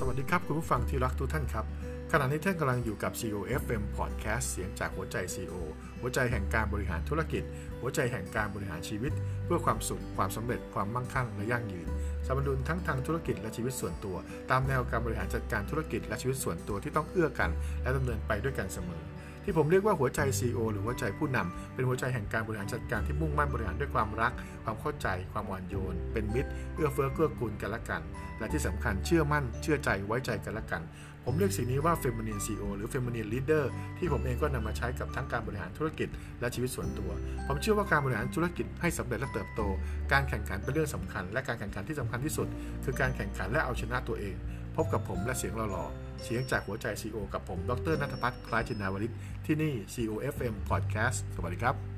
สวัสดีครับ คุณผู้ฟังที่รักทุกท่านครับ ขณะนี้ท่านกำลังอยู่กับ CEO FM Podcast เสียงจากหัวใจ CEO หัวใจแห่งการบริหารธุรกิจ หัวใจแห่งการบริหารชีวิต เพื่อความสุข ความสำเร็จ ความมั่งคั่ง และยั่งยืน สมดุลทั้งทางธุรกิจและชีวิตส่วนตัว ตามแนวการบริหารจัดการธุรกิจและชีวิตส่วนตัวที่ต้องเอื้อกัน และดำเนินไปด้วยกันเสมอ ที่ผมเรียกว่าหัวใจ CEO หรือหัวใจผู้นำเป็นหัวใจแห่งการบริหารจัดการที่มุ่งมั่นบริหารด้วยความรัก ความเข้าใจ ความอ่อนโยน เป็นมิตรเอื้อเฟื้อเกื้อกูลกันและกัน และที่สำคัญเชื่อมั่น เชื่อใจไว้ใจกันและกัน ผมเรียกสิ่งนี้ว่า Feminine CEO หรือ Feminine Leader ที่ผมเองก็นำมาใช้กับทั้งการบริหารธุรกิจ และชีวิตส่วนตัว ผมเชื่อว่าการบริหารธุรกิจให้สำเร็จและเติบโต การแข่งขันเป็นเรื่องสำคัญ และการแข่งขันที่สำคัญที่สุด คือการแข่งขันและเอาชนะตัวเอง พบกับผมและเสียงหล่อๆเสียงจากหัวใจ CEO กับผม ดรนัทพัฒน์คล้ายจินดาวริศที่นี่ co fm Podcast สวัสดีครับ